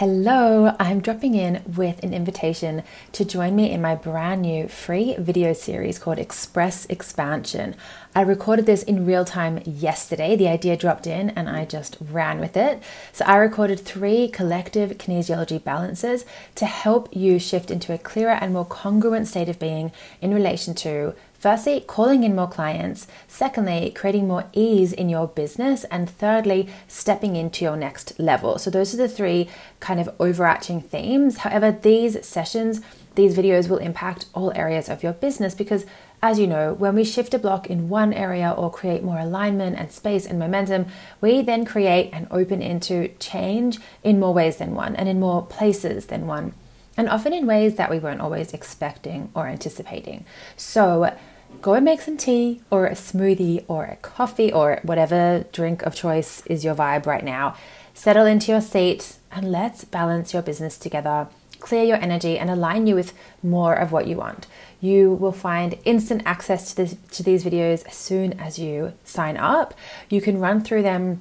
Hello, I'm dropping in with an invitation to join me in my brand new free video series called Express Expansion. I recorded this in real time yesterday. The idea dropped in and I just ran with it. So, I recorded three collective kinesiology balances to help you shift into a clearer and more congruent state of being in relation to Firstly, calling in more clients. Secondly, creating more ease in your business. And thirdly, stepping into your next level. So, those are the three kind of overarching themes. However, these sessions, these videos will impact all areas of your business because, as you know, when we shift a block in one area or create more alignment and space and momentum, we then create and open into change in more ways than one and in more places than one and often in ways that we weren't always expecting or anticipating. So, go and make some tea or a smoothie or a coffee or whatever drink of choice is your vibe right now. Settle into your seat and let's balance your business together. Clear your energy and align you with more of what you want. You will find instant access to, this, to these videos as soon as you sign up. You can run through them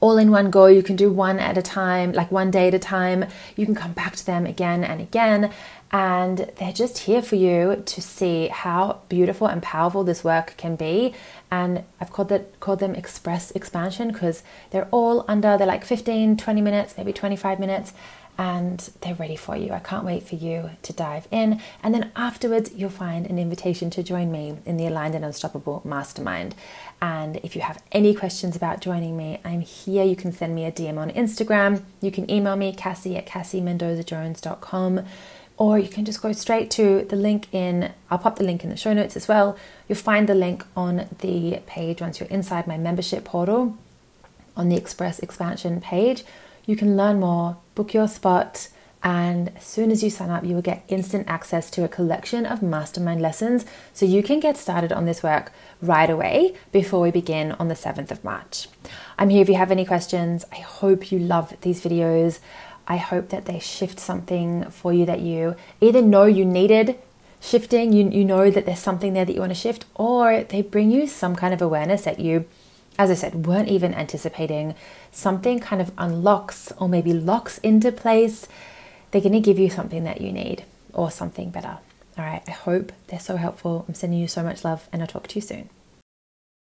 all in one go. You can do one at a time, like one day at a time. You can come back to them again and again. And they're just here for you to see how beautiful and powerful this work can be. And I've called that called them express expansion because they're all under, they're like 15, 20 minutes, maybe 25 minutes and they're ready for you. I can't wait for you to dive in. And then afterwards, you'll find an invitation to join me in the Aligned and Unstoppable Mastermind. And if you have any questions about joining me, I'm here. You can send me a DM on Instagram. You can email me, Cassie at CassieMendozaJones.com. Or you can just go straight to the link in, I'll pop the link in the show notes as well. You'll find the link on the page once you're inside my membership portal on the Express Expansion page you can learn more, book your spot, and as soon as you sign up, you will get instant access to a collection of mastermind lessons so you can get started on this work right away before we begin on the 7th of March. I'm here if you have any questions. I hope you love these videos. I hope that they shift something for you that you either know you needed shifting, you, you know that there's something there that you want to shift, or they bring you some kind of awareness that you as I said, weren't even anticipating, something kind of unlocks or maybe locks into place, they're going to give you something that you need or something better. All right, I hope they're so helpful. I'm sending you so much love and I'll talk to you soon.